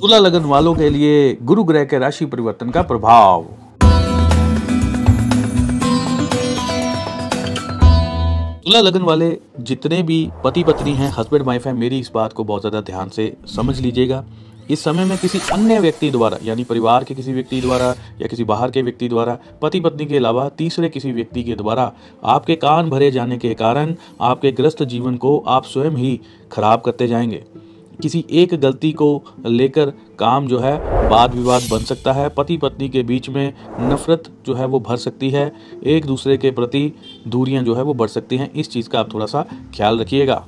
तुला लगन वालों के लिए गुरु ग्रह के राशि परिवर्तन का प्रभाव। तुला लगन वाले जितने भी पति पत्नी हैं हस्बैंड वाइफ हैं, मेरी इस बात को बहुत ज़्यादा ध्यान से समझ लीजिएगा। इस समय में किसी अन्य व्यक्ति द्वारा, यानी परिवार के किसी व्यक्ति द्वारा या किसी बाहर के व्यक्ति द्वारा पति पत्नी के अलावा तीसरे किसी व्यक्ति के द्वारा आपके कान भरे जाने के कारण आपके ग्रस्त जीवन को आप स्वयं ही खराब करते जाएँगे। किसी एक गलती को लेकर काम जो है वाद विवाद बन सकता है। पति पत्नी के बीच में नफरत जो है वो भर सकती है। एक दूसरे के प्रति दूरियाँ जो है वो बढ़ सकती हैं। इस चीज़ का आप थोड़ा सा ख्याल रखिएगा।